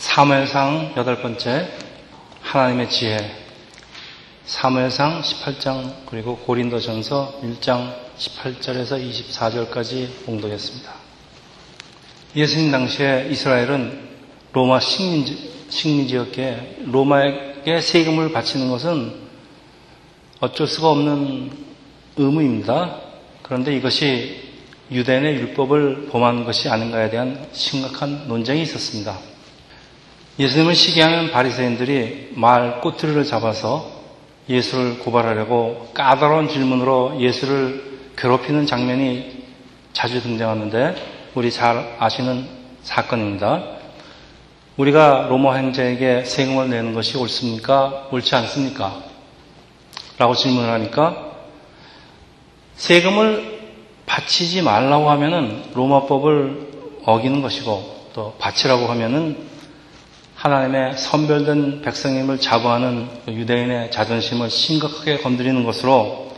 사무엘상 여덟 번째 하나님의 지혜 사무엘상 18장 그리고 고린도전서 1장 18절에서 24절까지 봉독했습니다. 예수님 당시에 이스라엘은 로마 식민지, 식민지였기에 로마에게 세금을 바치는 것은 어쩔 수가 없는 의무입니다. 그런데 이것이 유대인의 율법을 범한 것이 아닌가에 대한 심각한 논쟁이 있었습니다. 예수님을 시기하는 바리새인들이 말 꼬투리를 잡아서 예수를 고발하려고 까다로운 질문으로 예수를 괴롭히는 장면이 자주 등장하는데 우리 잘 아시는 사건입니다. 우리가 로마 행자에게 세금을 내는 것이 옳습니까? 옳지 않습니까? 라고 질문을 하니까 세금을 바치지 말라고 하면은 로마법을 어기는 것이고 또 바치라고 하면은 하나님의 선별된 백성임을 자부하는 유대인의 자존심을 심각하게 건드리는 것으로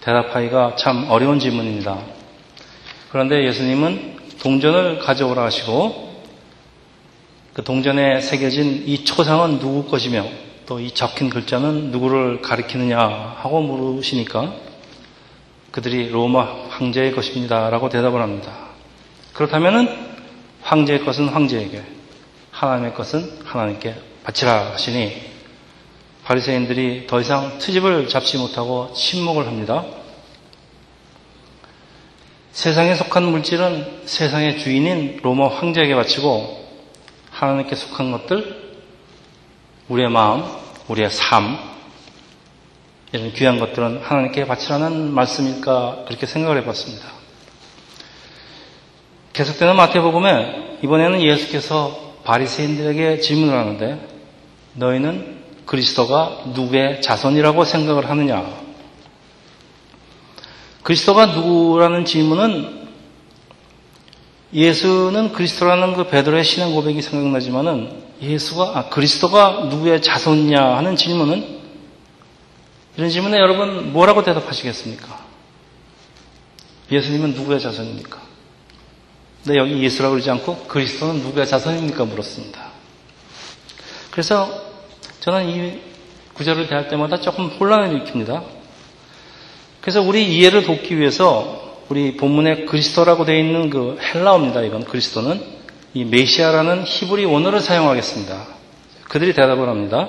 대답하기가 참 어려운 질문입니다. 그런데 예수님은 동전을 가져오라 하시고 그 동전에 새겨진 이 초상은 누구 것이며 또 이 적힌 글자는 누구를 가리키느냐 하고 물으시니까 그들이 로마 황제의 것입니다. 라고 대답을 합니다. 그렇다면 황제의 것은 황제에게 하나님의 것은 하나님께 바치라 하시니 바리새인들이 더 이상 트집을 잡지 못하고 침묵을 합니다. 세상에 속한 물질은 세상의 주인인 로마 황제에게 바치고 하나님께 속한 것들 우리의 마음, 우리의 삶 이런 귀한 것들은 하나님께 바치라는 말씀일까 그렇게 생각을 해봤습니다. 계속되는 마태복음에 이번에는 예수께서 바리새인들에게 질문을 하는데 너희는 그리스도가 누구의 자손이라고 생각을 하느냐? 그리스도가 누구라는 질문은 예수는 그리스도라는 그 베드로의 신앙 고백이 생각나지만은 예수가 아, 그리스도가 누구의 자손이냐 하는 질문은 이런 질문에 여러분 뭐라고 대답하시겠습니까? 예수님은 누구의 자손입니까? 근데 여기 예수라고 그러지 않고 그리스도는 누구의 자손입니까? 물었습니다. 그래서 저는 이 구절을 대할 때마다 조금 혼란을 일으킵니다. 그래서 우리 이해를 돕기 위해서 우리 본문에 그리스도라고 되어 있는 그 헬라어입니다. 이건 그리스도는 이 메시아라는 히브리 원어를 사용하겠습니다. 그들이 대답을 합니다.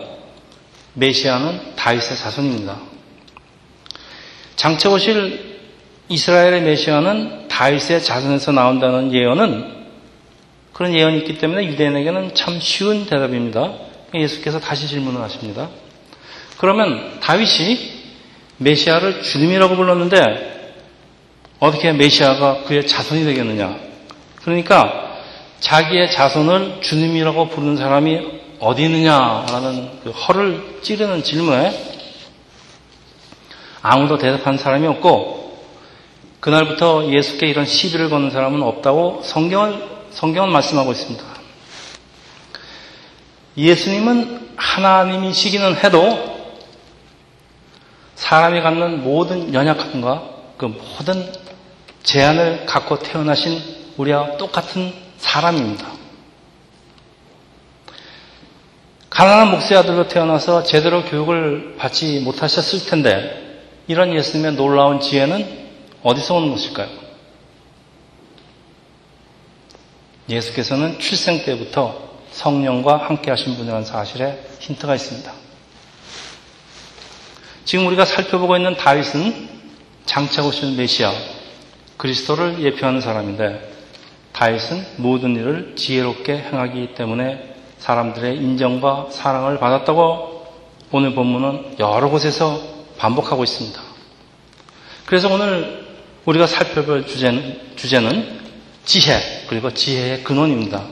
메시아는 다윗의 자손입니다. 장차 오실 이스라엘의 메시아는 다윗의 자손에서 나온다는 예언은 그런 예언이 있기 때문에 유대인에게는 참 쉬운 대답입니다. 예수께서 다시 질문을 하십니다. 그러면 다윗이 메시아를 주님이라고 불렀는데 어떻게 메시아가 그의 자손이 되겠느냐? 그러니까 자기의 자손을 주님이라고 부르는 사람이 어디 있느냐라는 그 허를 찌르는 질문에 아무도 대답한 사람이 없고 그날부터 예수께 이런 시비를 거는 사람은 없다고 성경은, 성경은 말씀하고 있습니다. 예수님은 하나님이시기는 해도 사람이 갖는 모든 연약함과 그 모든 제한을 갖고 태어나신 우리와 똑같은 사람입니다. 가난한 목수의 아들로 태어나서 제대로 교육을 받지 못하셨을 텐데 이런 예수님의 놀라운 지혜는 어디서 오는 것일까요? 예수께서는 출생 때부터 성령과 함께 하신 분이라는 사실에 힌트가 있습니다. 지금 우리가 살펴보고 있는 다윗은 장차 오신 메시아, 그리스도를 예표하는 사람인데 다윗은 모든 일을 지혜롭게 행하기 때문에 사람들의 인정과 사랑을 받았다고 오늘 본문은 여러 곳에서 반복하고 있습니다. 그래서 오늘 우리가 살펴볼 주제는, 주제는 지혜, 그리고 지혜의 근원입니다.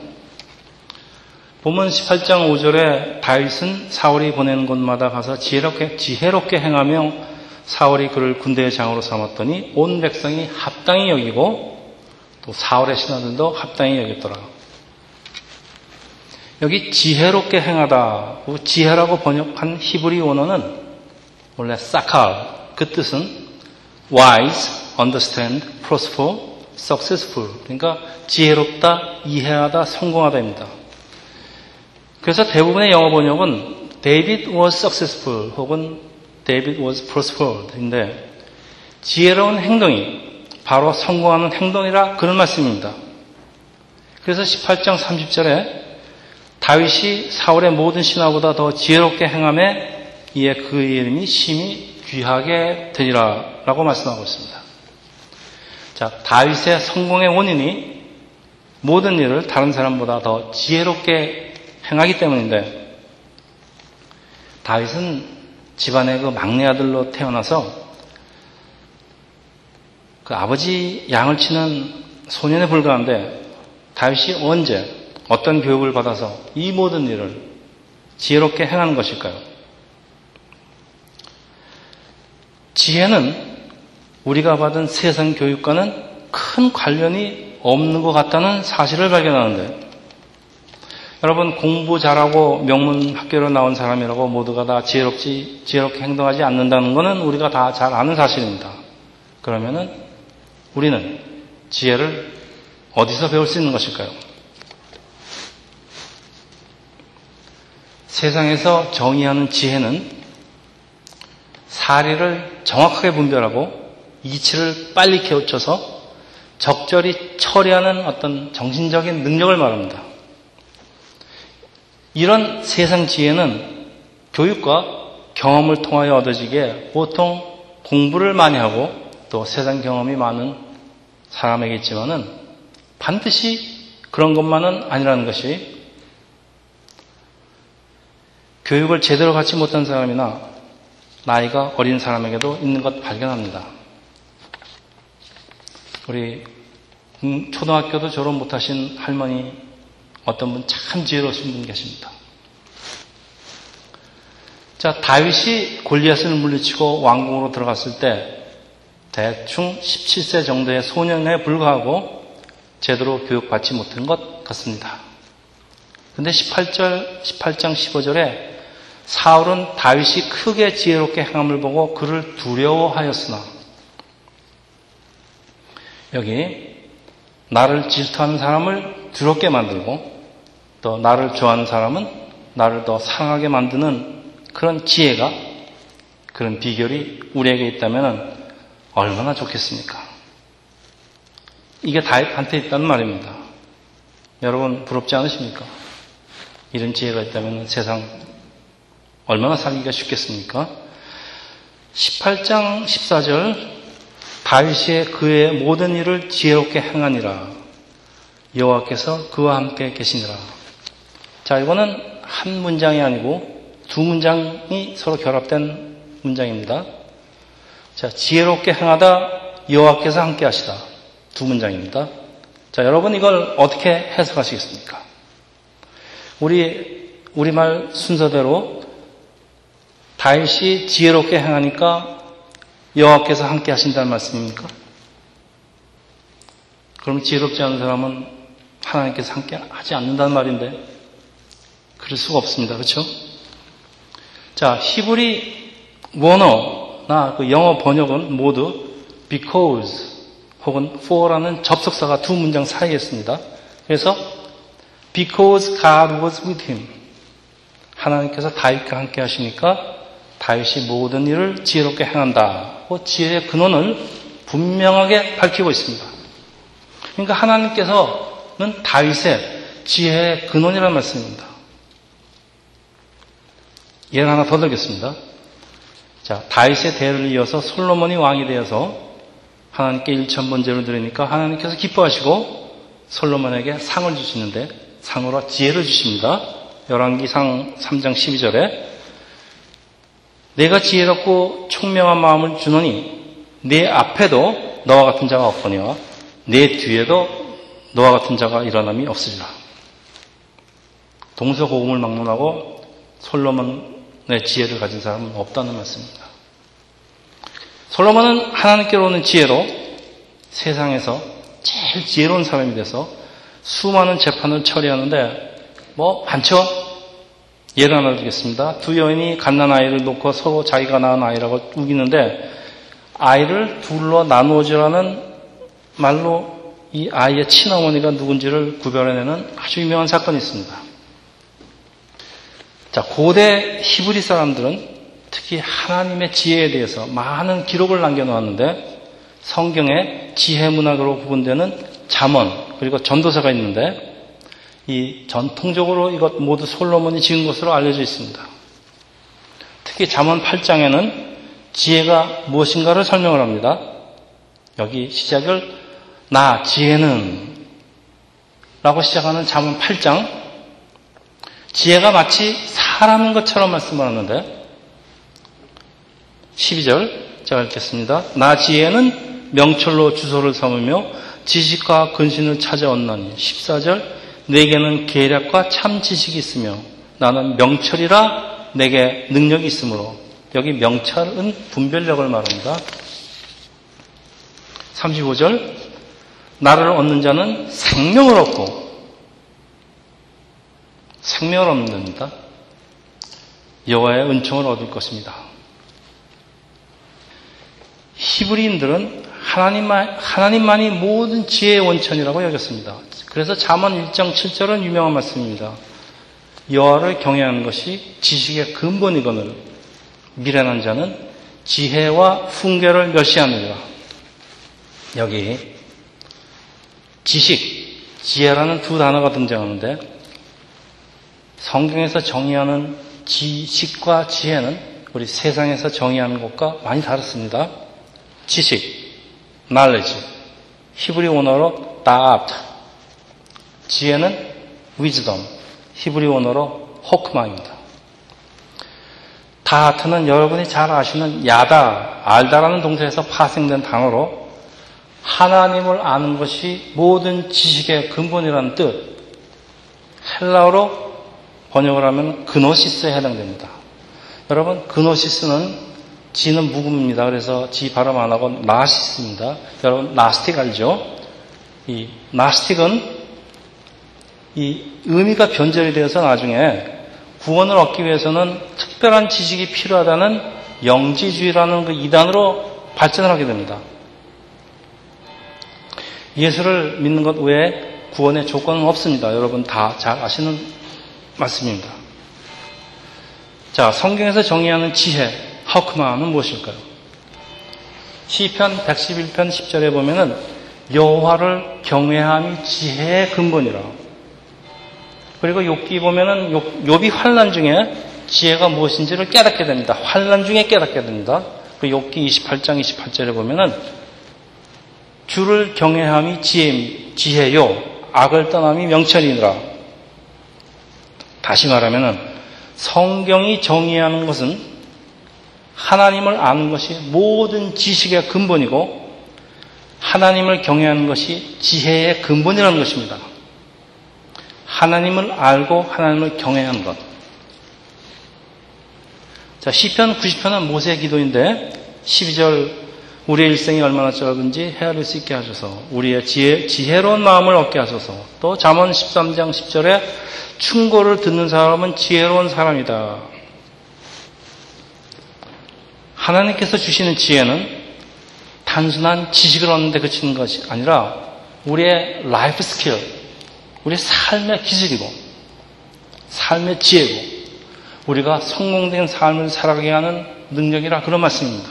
본문 18장 5절에 다윗은 사울이 보내는 곳마다 가서 지혜롭게, 지혜롭게 행하며 사울이 그를 군대의 장으로 삼았더니 온 백성이 합당히 여기고 또 사울의 신하들도 합당히 여겼더라. 여기 지혜롭게 행하다, 지혜라고 번역한 히브리 원어는 원래 사칼, 그 뜻은 wise, understand, prosper, successful. 그러니까 지혜롭다, 이해하다, 성공하다입니다. 그래서 대부분의 영어 번역은 David was successful 혹은 David was prospered인데 지혜로운 행동이 바로 성공하는 행동이라 그런 말씀입니다. 그래서 18장 30절에 다윗이 사울의 모든 신하보다 더 지혜롭게 행함에 이에 그의 이름이 심히 귀하게 되리라 라고 말씀하고 있습니다. 자, 다윗의 성공의 원인이 모든 일을 다른 사람보다 더 지혜롭게 행하기 때문인데 다윗은 집안의 그 막내 아들로 태어나서 그 아버지 양을 치는 소년에 불과한데 다윗이 언제 어떤 교육을 받아서 이 모든 일을 지혜롭게 행하는 것일까요? 지혜는 우리가 받은 세상 교육과는 큰 관련이 없는 것 같다는 사실을 발견하는데 여러분 공부 잘하고 명문 학교로 나온 사람이라고 모두가 다 지혜롭지 지혜롭게 행동하지 않는다는 것은 우리가 다 잘 아는 사실입니다. 그러면은 우리는 지혜를 어디서 배울 수 있는 것일까요? 세상에서 정의하는 지혜는 사리를 정확하게 분별하고 이치를 빨리 깨우쳐서 적절히 처리하는 어떤 정신적인 능력을 말합니다. 이런 세상 지혜는 교육과 경험을 통하여 얻어지게 보통 공부를 많이 하고 또 세상 경험이 많은 사람에게 있지만은 반드시 그런 것만은 아니라는 것이 교육을 제대로 받지 못한 사람이나 나이가 어린 사람에게도 있는 것 발견합니다. 우리 초등학교도 졸업 못하신 할머니 어떤 분 참 지혜로우신 분 계십니다. 자, 다윗이 골리앗을 물리치고 왕궁으로 들어갔을 때 대충 17세 정도의 소년에 불과하고 제대로 교육받지 못한 것 같습니다. 근데 18절, 18장 15절에 사울은 다윗이 크게 지혜롭게 행함을 보고 그를 두려워하였으나 여기 나를 질투하는 사람을 두렵게 만들고 또 나를 좋아하는 사람은 나를 더 사랑하게 만드는 그런 지혜가 그런 비결이 우리에게 있다면 얼마나 좋겠습니까? 이게 다윗한테 있다는 말입니다. 여러분 부럽지 않으십니까? 이런 지혜가 있다면 세상 얼마나 살기가 쉽겠습니까? 18장 14절 다윗이 그의 모든 일을 지혜롭게 행하니라 여호와께서 그와 함께 계시니라. 자, 이거는 한 문장이 아니고 두 문장이 서로 결합된 문장입니다. 자, 지혜롭게 행하다 여호와께서 함께 하시다. 두 문장입니다. 자, 여러분 이걸 어떻게 해석하시겠습니까? 우리 우리말 순서대로 다윗이 지혜롭게 행하니까 여호와께서 함께 하신다는 말씀입니까? 그럼 지혜롭지 않은 사람은 하나님께서 함께 하지 않는다는 말인데 그럴 수가 없습니다. 그렇죠? 자, 히브리 원어나 그 영어 번역은 모두 because 혹은 for라는 접속사가 두 문장 사이에 있습니다. 그래서 because God was with him 하나님께서 다윗과 함께 하시니까 다윗이 모든 일을 지혜롭게 행한다. 그 지혜의 근원을 분명하게 밝히고 있습니다. 그러니까 하나님께서는 다윗의 지혜의 근원이라는 말씀입니다. 예를 하나 더 들겠습니다. 자, 다윗의 대를 이어서 솔로몬이 왕이 되어서 하나님께 일천 번제를 드리니까 하나님께서 기뻐하시고 솔로몬에게 상을 주시는데 상으로 지혜를 주십니다. 열왕기상 3장 12절에 내가 지혜롭고 총명한 마음을 주노니 내 앞에도 너와 같은 자가 없거니와 내 뒤에도 너와 같은 자가 일어남이 없으리라. 동서고금을 막론하고 솔로몬의 지혜를 가진 사람은 없다는 말씀입니다. 솔로몬은 하나님께로 오는 지혜로 세상에서 제일 지혜로운 사람이 돼서 수많은 재판을 처리하는데 뭐 많죠? 예를 하나 드리겠습니다. 두 여인이 갓난 아이를 놓고 서로 자기가 낳은 아이라고 우기는데 아이를 둘로 나누어주라는 말로 이 아이의 친어머니가 누군지를 구별해내는 아주 유명한 사건이 있습니다. 자, 고대 히브리 사람들은 특히 하나님의 지혜에 대해서 많은 기록을 남겨놓았는데 성경에 지혜 문학으로 구분되는 잠언 그리고 전도서가 있는데 이 전통적으로 이것 모두 솔로몬이 지은 것으로 알려져 있습니다. 특히 잠언 8장에는 지혜가 무엇인가를 설명을 합니다. 여기 시작을 나 지혜는 라고 시작하는 잠언 8장 지혜가 마치 사람인 것처럼 말씀을 하는데 12절 제가 읽겠습니다. 나 지혜는 명철로 주소를 삼으며 지식과 근신을 찾아온나니 14절 내게는 계략과 참 지식이 있으며 나는 명철이라 내게 능력이 있으므로 여기 명철은 분별력을 말합니다. 35절 나를 얻는 자는 생명을 얻고 생명을 얻는다. 여호와의 은총을 얻을 것입니다. 히브리인들은 하나님만, 하나님만이 모든 지혜의 원천이라고 여겼습니다. 그래서 잠언 1장 7절은 유명한 말씀입니다. 여호와를 경외하는 것이 지식의 근본이거늘 미련한 자는 지혜와 훈계를 멸시하느니라. 여기 지식, 지혜라는 두 단어가 등장하는데 성경에서 정의하는 지식과 지혜는 우리 세상에서 정의하는 것과 많이 다릅니다. 지식, knowledge. 히브리 원어로 다압. 지혜는 wisdom. 히브리 원어로 호크마입니다. 다하트는 여러분이 잘 아시는 야다, 알다라는 동사에서 파생된 단어로 하나님을 아는 것이 모든 지식의 근본이라는 뜻. 헬라어로 번역을 하면 그노시스에 해당됩니다. 여러분, 그노시스는 지는 묵음입니다. 그래서 지 발음 안 하고 나시스입니다. 여러분 나스틱 알죠? 이 나스틱은 이 의미가 변절이 되어서 나중에 구원을 얻기 위해서는 특별한 지식이 필요하다는 영지주의라는 그 이단으로 발전을 하게 됩니다. 예수를 믿는 것 외에 구원의 조건은 없습니다. 여러분 다 잘 아시는 말씀입니다. 자, 성경에서 정의하는 지혜, 하크마는 무엇일까요? 시편 111편 10절에 보면은 여호와를 경외함이 지혜의 근본이라. 그리고 욥기 보면은 욥, 이 환란 중에 지혜가 무엇인지를 깨닫게 됩니다. 환란 중에 깨닫게 됩니다. 그 욥기 28장 28절에 보면은 주를 경외함이 지혜, 지혜요 악을 떠남이 명철이니라. 다시 말하면은 성경이 정의하는 것은 하나님을 아는 것이 모든 지식의 근본이고 하나님을 경외하는 것이 지혜의 근본이라는 것입니다. 하나님을 알고 하나님을 경외하는 것. 자, 시편 90편은 모세의 기도인데 12절 우리의 일생이 얼마나 짧은지 헤아릴 수 있게 하셔서 우리의 지혜, 지혜로운 마음을 얻게 하셔서 또 잠언 13장 10절에 충고를 듣는 사람은 지혜로운 사람이다. 하나님께서 주시는 지혜는 단순한 지식을 얻는데 그치는 것이 아니라 우리의 life skill, 우리의 삶의 기술이고, 삶의 지혜고, 우리가 성공된 삶을 살아가게 하는 능력이라 그런 말씀입니다.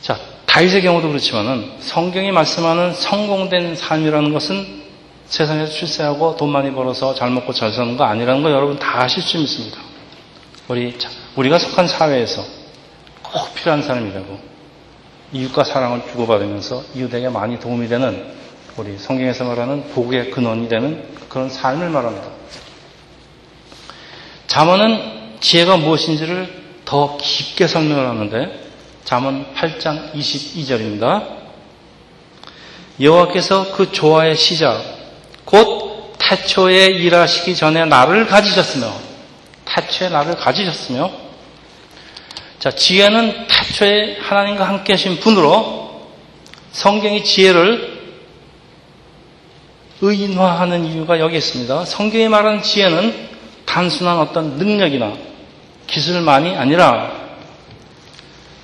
자, 다윗의 경우도 그렇지만은 성경이 말씀하는 성공된 삶이라는 것은 세상에서 출세하고 돈 많이 벌어서 잘 먹고 잘 사는 거 아니라는 거 여러분 다 아실 수 있습니다. 우리 우리가 속한 사회에서 꼭 필요한 사람이 되고 이웃과 사랑을 주고받으면서 이웃에게 많이 도움이 되는 우리 성경에서 말하는 복의 근원이 되는 그런 삶을 말합니다. 잠언은 지혜가 무엇인지를 더 깊게 설명을 하는데 잠언 8장 22절입니다. 여호와께서 그 조화의 시작 곧 태초에 일하시기 전에 나를 가지셨으며 태초에 나를 가지셨으며 자, 지혜는 태초에 하나님과 함께 하신 분으로 성경이 지혜를 의인화하는 이유가 여기 있습니다. 성경이 말하는 지혜는 단순한 어떤 능력이나 기술만이 아니라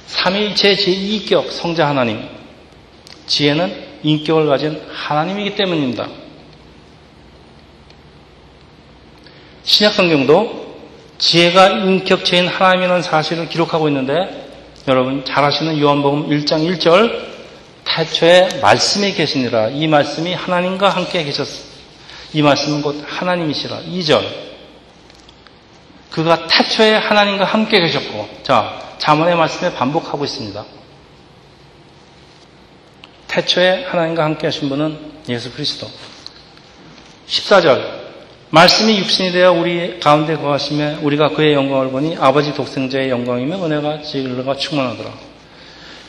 삼위일체 제2격 성자 하나님, 지혜는 인격을 가진 하나님이기 때문입니다. 신약성경도 지혜가 인격체인 하나님이라는 사실을 기록하고 있는데 여러분 잘 아시는 요한복음 1장 1절 태초에 말씀이 계시니라. 이 말씀이 하나님과 함께 계셨어. 이 말씀은 곧 하나님이시라. 2절. 그가 태초에 하나님과 함께 계셨고 자 자문의 말씀에 반복하고 있습니다. 태초에 하나님과 함께 하신 분은 예수 그리스도. 14절. 말씀이 육신이 되어 우리 가운데 거하심에 우리가 그의 영광을 보니 아버지 독생자의 영광이며 은혜가 진리가 충만하더라.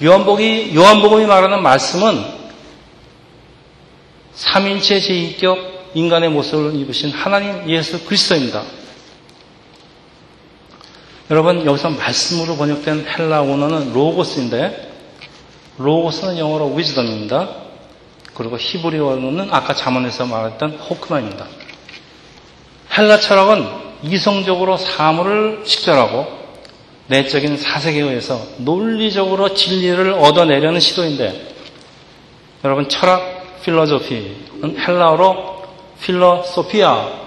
요한복이 요한복음이 말하는 말씀은 삼인체 제2격 인간의 모습을 입으신 하나님 예수 그리스도입니다. 여러분 여기서 말씀으로 번역된 헬라 원어는 로고스인데 로고스는 영어로 위즈덤입니다. 그리고 히브리어는 아까 자문에서 말했던 호크만입니다. 헬라 철학은 이성적으로 사물을 식별하고 내적인 사색에 의해서 논리적으로 진리를 얻어내려는 시도인데 여러분 철학 필로조피는 헬라어로 필로소피아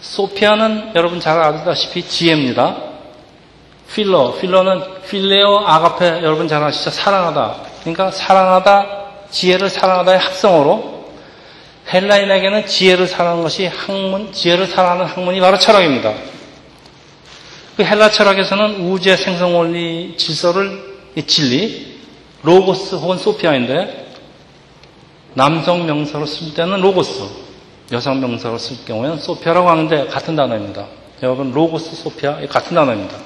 소피아는 여러분 잘 아시다시피 지혜입니다. 필로 필로는 필레오 아가페 여러분 잘 아시죠? 사랑하다 그러니까 사랑하다 지혜를 사랑하다의 합성어로 헬라인에게는 지혜를 사랑하는 것이 학문, 지혜를 사랑하는 학문이 바로 철학입니다. 그 헬라 철학에서는 우주의 생성 원리 질서를 진리, 로고스 혹은 소피아인데 남성 명사로 쓸 때는 로고스, 여성 명사로 쓸 경우에는 소피아라고 하는데 같은 단어입니다. 여러분 로고스, 소피아 같은 단어입니다.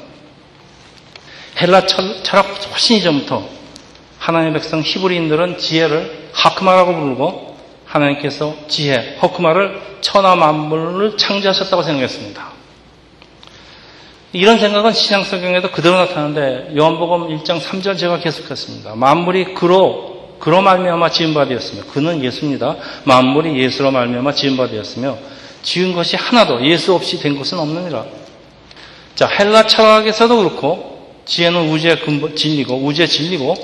헬라 철학 훨씬 이전부터 하나님의 백성 히브리인들은 지혜를 하크마라고 부르고 하나님께서 지혜, 허크마를 천하 만물을 창조하셨다고 생각했습니다. 이런 생각은 신약 성경에도 그대로 나타나는데 요한복음 1장 3절 제가 계속했습니다. 만물이 그로 그로 말미암아 지은 바 되었으며 그는 예수입니다. 만물이 예수로 말미암아 지은 바 되었으며 지은 것이 하나도 예수 없이 된 것은 없느니라. 자 헬라 철학에서도 그렇고 지혜는 우주의 근본 진리고 우주의 진리고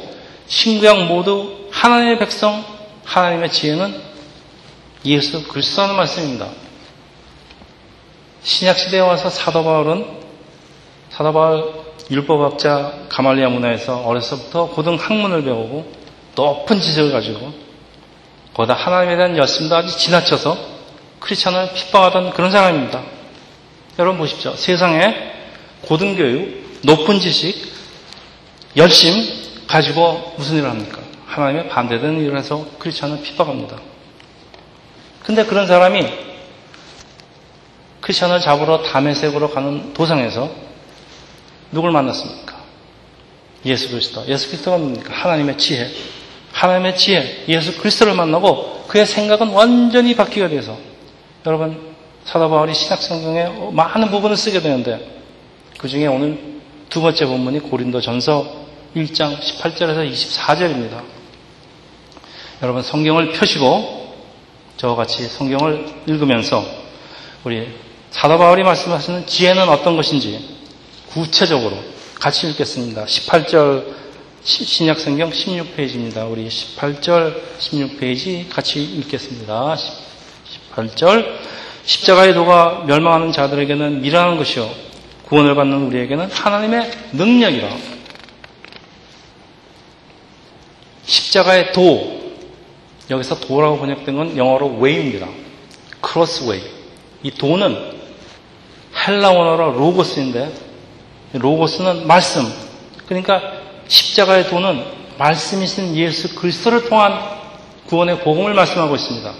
신구약 모두 하나님의 백성 하나님의 지혜는 예수 그리스도라는 말씀입니다. 신약 시대에 와서 사도 바울은 사도 바울 율법학자 가말리아 문화에서 어려서부터 고등 학문을 배우고 높은 지식을 가지고 거기다 하나님에 대한 열심도 아주 지나쳐서 크리스천을 핍박하던 그런 사람입니다. 여러분 보십시오. 세상에 고등교육, 높은 지식, 열심 가지고 무슨 일을 합니까? 하나님의 반대되는 일을 해서 크리스천을 핍박합니다. 근데 그런 사람이 크리스천을 잡으러 담에색으로 가는 도상에서 누굴 만났습니까? 예수 그리스도. 예수 그리스도가 뭡니까? 하나님의 지혜. 하나님의 지혜. 예수 그리스도를 만나고 그의 생각은 완전히 바뀌게 돼서 여러분 사도 바울이 신약 성경에 많은 부분을 쓰게 되는데 그 중에 오늘 두 번째 본문이 고린도 전서 1장 18절에서 24절입니다. 여러분 성경을 펴시고 저와 같이 성경을 읽으면서 우리 사도 바울이 말씀하시는 지혜는 어떤 것인지 구체적으로 같이 읽겠습니다. 18절 신약 성경 16페이지입니다. 우리 18절 16페이지 같이 읽겠습니다. 18절 십자가의 도가 멸망하는 자들에게는 미련한 것이요 구원을 받는 우리에게는 하나님의 능력이라. 십자가의 도 여기서 도라고 번역된 건 영어로 way입니다. cross way. 이 도는 헬라 원어로 로고스인데 로고스는 말씀. 그러니까 십자가의 도는 말씀이신 예수 그리스도를 통한 구원의 복음을 말씀하고 있습니다.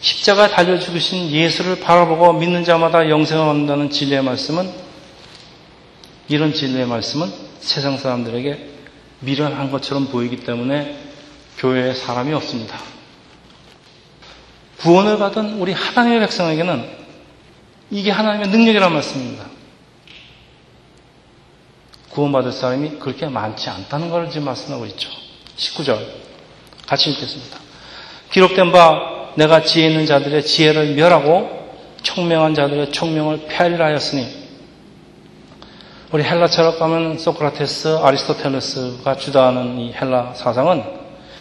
십자가에 달려 죽으신 예수를 바라보고 믿는 자마다 영생을 얻는다는 진리의 말씀은 이런 진리의 말씀은 세상 사람들에게 미련한 것처럼 보이기 때문에 교회에 사람이 없습니다. 구원을 받은 우리 하나님의 백성에게는 이게 하나님의 능력이라는 말씀입니다. 구원받을 사람이 그렇게 많지 않다는 걸 지금 말씀하고 있죠. 19절. 같이 읽겠습니다. 기록된 바 내가 지혜 있는 자들의 지혜를 멸하고 총명한 자들의 총명을 폐하리라 하였으니 우리 헬라 철학 가면 소크라테스, 아리스토텔레스가 주도하는 이 헬라 사상은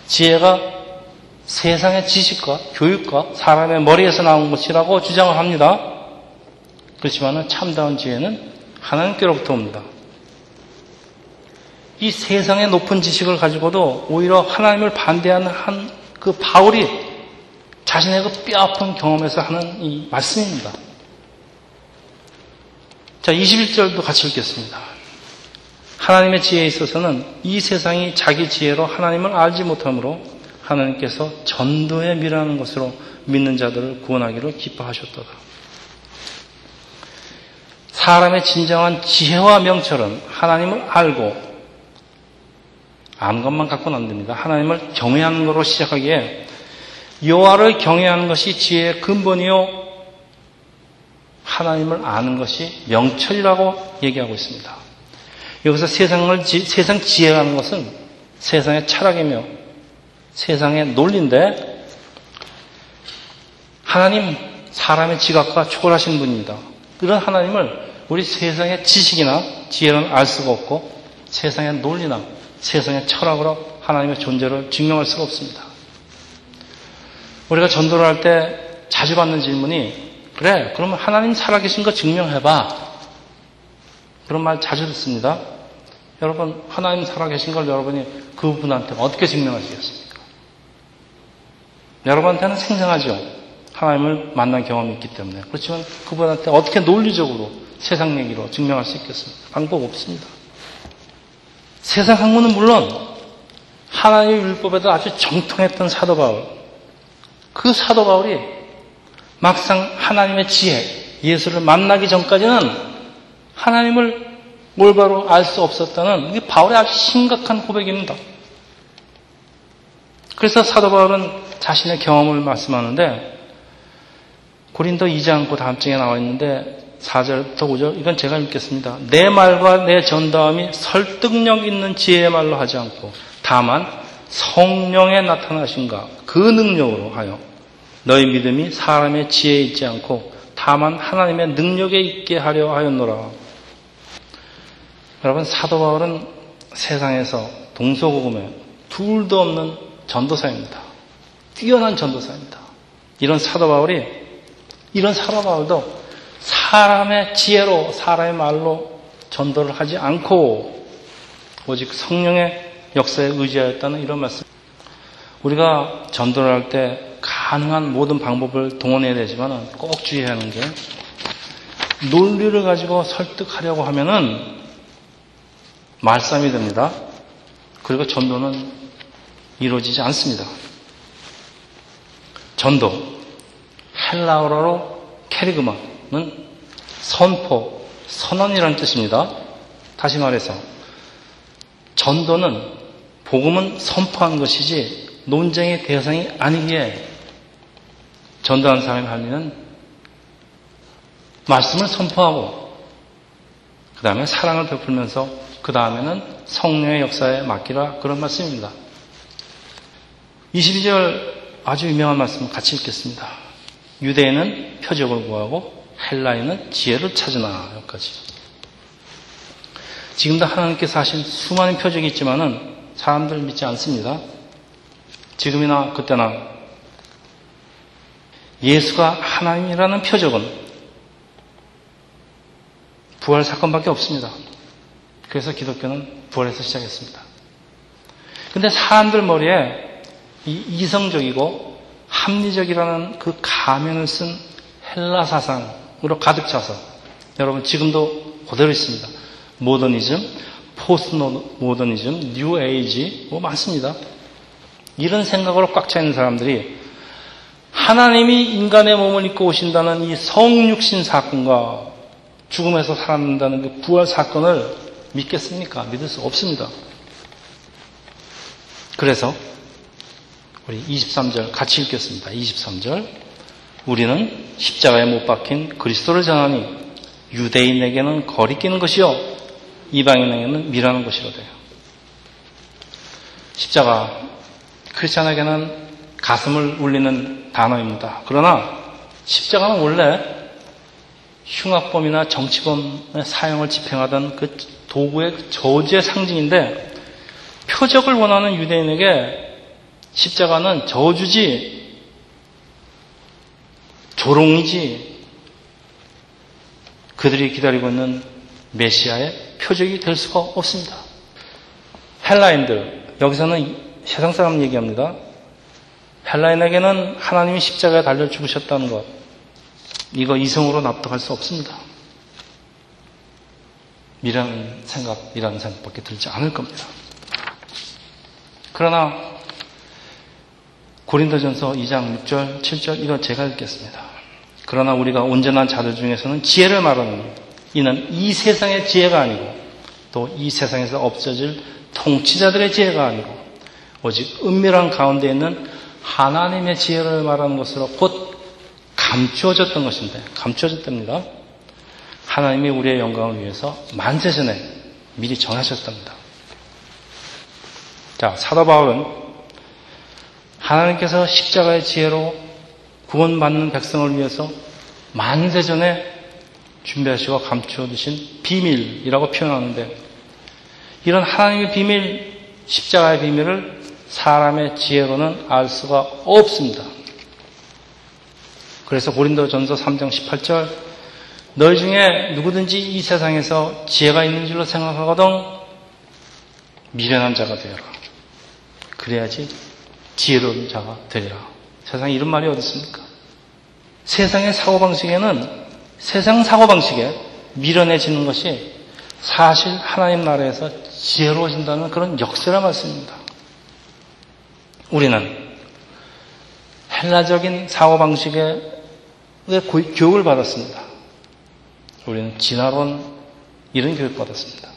지혜가 세상의 지식과 교육과 사람의 머리에서 나온 것이라고 주장을 합니다. 그렇지만 참다운 지혜는 하나님께로부터 옵니다. 이 세상의 높은 지식을 가지고도 오히려 하나님을 반대하는 한 그 바울이 자신의 그 뼈아픈 경험에서 하는 이 말씀입니다. 자, 21절도 같이 읽겠습니다. 하나님의 지혜에 있어서는 이 세상이 자기 지혜로 하나님을 알지 못하므로 하나님께서 전도에 미라는 것으로 믿는 자들을 구원하기를 기뻐하셨도다. 사람의 진정한 지혜와 명철은 하나님을 알고 아는 것만 갖고는 안 됩니다. 하나님을 경외하는 것으로 시작하기에 여호와를 경외하는 것이 지혜의 근본이요 하나님을 아는 것이 명철이라고 얘기하고 있습니다. 여기서 세상을 세상 지혜라는 것은 세상의 철학이며 세상의 논리인데 하나님 사람의 지각과 초월하신 분입니다. 그런 하나님을 우리 세상의 지식이나 지혜로는 알 수가 없고 세상의 논리나 세상의 철학으로 하나님의 존재를 증명할 수가 없습니다. 우리가 전도를 할 때 자주 받는 질문이 그래 그러면 하나님 살아계신 거 증명해봐. 그런 말 자주 듣습니다. 여러분 하나님 살아계신 걸 여러분이 그분한테 어떻게 증명하시겠습니까? 여러분한테는 생생하죠. 하나님을 만난 경험이 있기 때문에. 그렇지만 그분한테 어떻게 논리적으로 세상 얘기로 증명할 수 있겠습니까? 방법 없습니다. 세상 학문은 물론 하나님의 율법에도 아주 정통했던 사도 바울. 그 사도 바울이 막상 하나님의 지혜, 예수를 만나기 전까지는 하나님을 올바로 알 수 없었다는 이게 바울의 아주 심각한 고백입니다. 그래서 사도 바울은 자신의 경험을 말씀하는데 고린도 2장 그 다음 장에 나와 있는데 4절부터 5절 이건 제가 읽겠습니다. 내 말과 내 전다음이 설득력 있는 지혜의 말로 하지 않고 다만 성령의 나타나신가 그 능력으로 하여 너희 믿음이 사람의 지혜에 있지 않고 다만 하나님의 능력에 있게 하려 하였노라. 여러분 사도 바울은 세상에서 동서고금에 둘도 없는 전도사입니다. 뛰어난 전도사입니다. 이런 사도 바울이 이런 사도 바울도 사람의 지혜로 사람의 말로 전도를 하지 않고 오직 성령의 역사에 의지하였다는 이런 말씀. 우리가 전도를 할 때 가능한 모든 방법을 동원해야 되지만 꼭 주의해야 하는 게 논리를 가지고 설득하려고 하면은 말싸움이 됩니다. 그리고 전도는 이루어지지 않습니다. 전도 헬라어로 캐리그마 는 선포, 선언이라는 뜻입니다. 다시 말해서 전도는 복음은 선포한 것이지 논쟁의 대상이 아니기에 전도한 사람이 할 일은 말씀을 선포하고 그 다음에 사랑을 베풀면서 그 다음에는 성령의 역사에 맡기라 그런 말씀입니다. 22절 아주 유명한 말씀 같이 읽겠습니다. 유대인은 표적을 구하고 헬라인은 지혜를 찾으나 여기까지. 지금도 하나님께서 하신 수많은 표적이 있지만은 사람들 믿지 않습니다. 지금이나 그때나 예수가 하나님이라는 표적은 부활 사건밖에 없습니다. 그래서 기독교는 부활에서 시작했습니다. 근데 사람들 머리에 이 이성적이고 합리적이라는 그 가면을 쓴 헬라 사상, 으로 가득 차서 여러분 지금도 그대로 있습니다. 모더니즘, 포스트 모더니즘, 뉴 에이지 뭐 많습니다. 이런 생각으로 꽉 차 있는 사람들이 하나님이 인간의 몸을 입고 오신다는 이 성육신 사건과 죽음에서 살아난다는 그 부활 사건을 믿겠습니까? 믿을 수 없습니다. 그래서 우리 23절 같이 읽겠습니다. 23절. 우리는 십자가에 못 박힌 그리스도를 전하니 유대인에게는 거리끼는 것이요 이방인에게는 미라는 것이로돼요. 십자가 크리스천에게는 가슴을 울리는 단어입니다. 그러나 십자가는 원래 흉악범이나 정치범의 사용을 집행하던 그 도구의 저주의 상징인데 표적을 원하는 유대인에게 십자가는 저주지, 조롱이지, 그들이 기다리고 있는 메시아의 표적이 될 수가 없습니다. 헬라인들, 여기서는 세상 사람 얘기합니다. 헬라인에게는 하나님이 십자가에 달려 죽으셨다는 것, 이거 이성으로 납득할 수 없습니다. 미라는 생각이라는 생각밖에 들지 않을 겁니다. 그러나 고린도전서 2장 6절, 7절 이거 제가 읽겠습니다. 그러나 우리가 온전한 자들 중에서는 지혜를 말하는 이는 이 세상의 지혜가 아니고 또 이 세상에서 없어질 통치자들의 지혜가 아니고 오직 은밀한 가운데 있는 하나님의 지혜를 말하는 것으로 곧 감추어졌던 것인데 감추어졌답니다. 하나님이 우리의 영광을 위해서 만세 전에 미리 정하셨답니다. 자, 사도 바울은 하나님께서 십자가의 지혜로 구원받는 백성을 위해서 만세전에 준비하시고 감추어 두신 비밀이라고 표현하는데 이런 하나님의 비밀, 십자가의 비밀을 사람의 지혜로는 알 수가 없습니다. 그래서 고린도전서 3장 18절 너희 중에 누구든지 이 세상에서 지혜가 있는 줄로 생각하거든 미련한 자가 되어라. 그래야지 지혜로운 자가 되리라. 세상에 이런 말이 어디 있습니까? 세상의 사고방식에는 세상 사고방식에 미련해지는 것이 사실 하나님 나라에서 지혜로워진다는 그런 역설의 말씀입니다. 우리는 헬라적인 사고방식에 교육을 받았습니다. 우리는 진화론 이런 교육 받았습니다.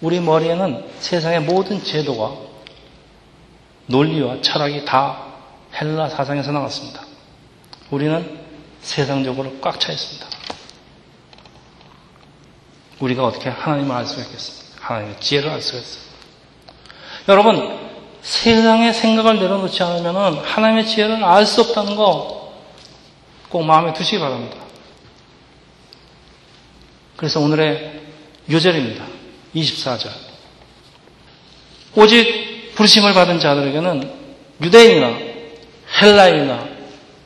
우리 머리에는 세상의 모든 제도가 논리와 철학이 다 헬라 사상에서 나왔습니다. 우리는 세상적으로 꽉 차 있습니다. 우리가 어떻게 하나님을 알 수가 있겠습니까? 하나님의 지혜를 알 수가 있습니다. 여러분, 세상의 생각을 내려놓지 않으면 하나님의 지혜를 알 수 없다는 거 꼭 마음에 두시기 바랍니다. 그래서 오늘의 요절입니다. 24절. 오직 부르심을 받은 자들에게는 유대인이나 헬라인이나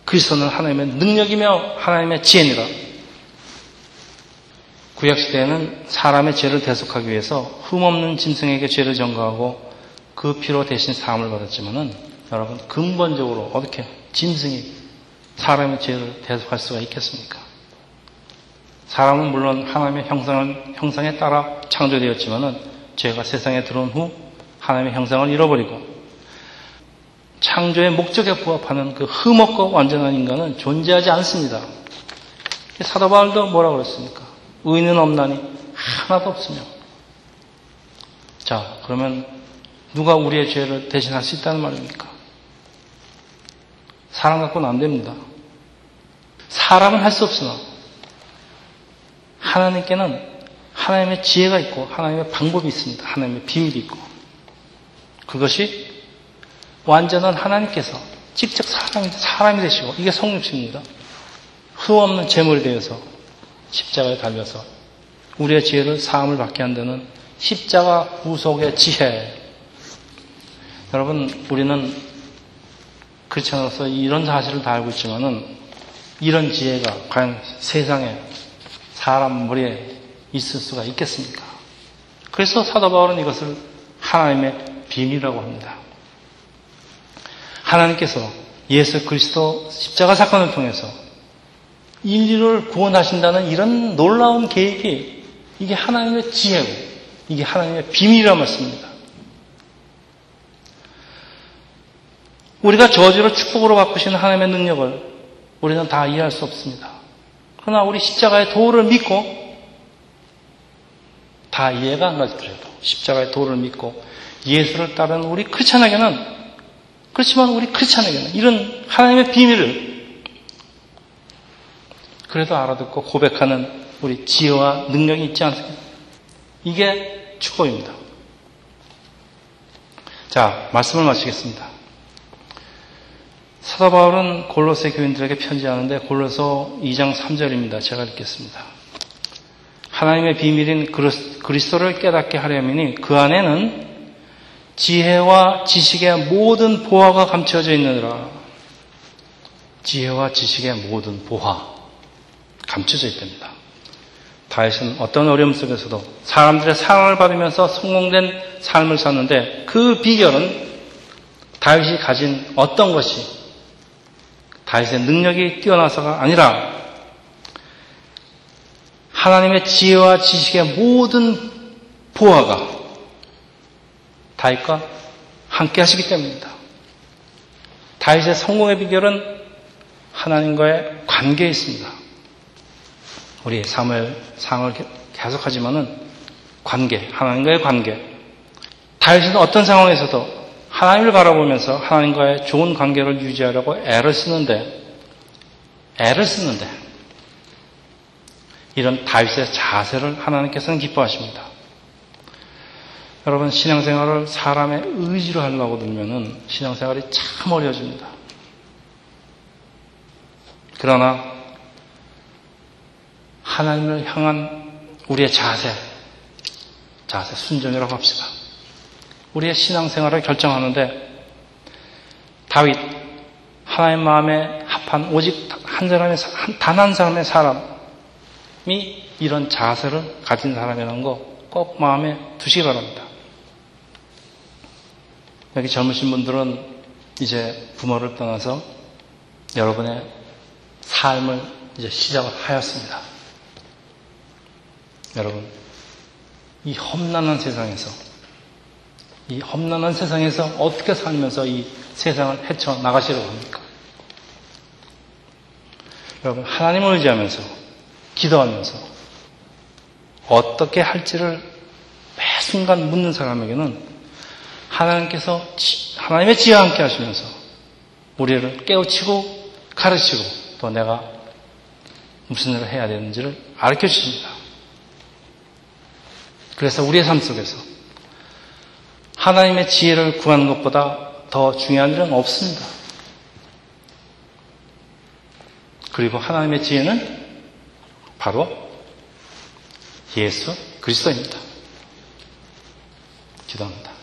그리스도는 하나님의 능력이며 하나님의 지혜니라. 구약시대에는 사람의 죄를 대속하기 위해서 흠없는 짐승에게 죄를 전가하고 그 피로 대신 사함을 받았지만은 여러분 근본적으로 어떻게 짐승이 사람의 죄를 대속할 수가 있겠습니까? 사람은 물론 하나님의 형상을, 형상에 따라 창조되었지만은 죄가 세상에 들어온 후 하나님의 형상을 잃어버리고 창조의 목적에 부합하는 그 흠없고 완전한 인간은 존재하지 않습니다. 사도 바울도 뭐라고 그랬습니까? 의인은 없나니 하나도 없으며. 자, 그러면 누가 우리의 죄를 대신할 수 있다는 말입니까? 사람 갖고는 안 됩니다. 사람은 할 수 없으나 하나님께는 하나님의 지혜가 있고 하나님의 방법이 있습니다. 하나님의 비밀이 있고 그것이 완전한 하나님께서 직접 사람이, 사람이 되시고 이게 성육신입니다. 흠없는 제물이 되어서 십자가에 달려서 우리의 지혜를 사함을 받게 한다는 십자가 구속의 지혜 여러분, 우리는 크리스천으로서 이런 사실을 다 알고 있지만은 이런 지혜가 과연 세상에 사람 머리에 있을 수가 있겠습니까? 그래서 사도 바울은 이것을 하나님의 비밀이라고 합니다. 하나님께서 예수 그리스도 십자가 사건을 통해서 인류를 구원하신다는 이런 놀라운 계획이 이게 하나님의 지혜고 이게 하나님의 비밀이라 말씀입니다. 우리가 저주로 축복으로 바꾸시는 하나님의 능력을 우리는 다 이해할 수 없습니다. 그러나 우리 십자가의 도를 믿고 다 이해가 안 가더라도 십자가의 도를 믿고 예수를 따르는 우리 크리스천에게는 그렇지만 우리 크리스천에게는 이런 하나님의 비밀을 그래도 알아듣고 고백하는 우리 지혜와 능력이 있지 않습니까? 이게 축복입니다. 자, 말씀을 마치겠습니다. 사도 바울은 골로새 교인들에게 편지하는데 골로서 2장 3절입니다. 제가 읽겠습니다. 하나님의 비밀인 그리스도를 깨닫게 하려면그 안에는 지혜와 지식의 모든 보화가 감춰져 있느니라. 지혜와 지식의 모든 보화 감춰져 있답니다. 다윗은 어떤 어려움 속에서도 사람들의 사랑을 받으면서 성공된 삶을 샀는데 그 비결은 다윗이 가진 어떤 것이 다윗의 능력이 뛰어나서가 아니라 하나님의 지혜와 지식의 모든 보화가 다윗과 함께 하시기 때문입니다. 다윗의 성공의 비결은 하나님과의 관계에 있습니다. 우리 사무엘 상을 계속하지만은 관계, 하나님과의 관계. 다윗은 어떤 상황에서도 하나님을 바라보면서 하나님과의 좋은 관계를 유지하려고 애를 쓰는데, 애를 쓰는데, 이런 다윗의 자세를 하나님께서는 기뻐하십니다. 여러분, 신앙생활을 사람의 의지로 하려고 들면은 신앙생활이 참 어려워집니다. 그러나, 하나님을 향한 우리의 자세, 자세, 순종이라고 합시다. 우리의 신앙생활을 결정하는데, 다윗, 하나님 마음에 합한 오직 한 사람의, 단 한 사람의 사람 이 이런 자세를 가진 사람이라는 거 꼭 마음에 두시기 바랍니다. 여기 젊으신 분들은 이제 부모를 떠나서 여러분의 삶을 이제 시작을 하였습니다. 여러분, 이 험난한 세상에서, 이 험난한 세상에서 어떻게 살면서 이 세상을 헤쳐나가시려고 합니까? 여러분, 하나님을 의지하면서, 기도하면서, 어떻게 할지를 매 순간 묻는 사람에게는 하나님께서 하나님의 지혜와 함께 하시면서 우리를 깨우치고 가르치고 또 내가 무슨 일을 해야 되는지를 가르쳐 주십니다. 그래서 우리의 삶 속에서 하나님의 지혜를 구하는 것보다 더 중요한 일은 없습니다. 그리고 하나님의 지혜는 바로 예수 그리스도입니다. 기도합니다.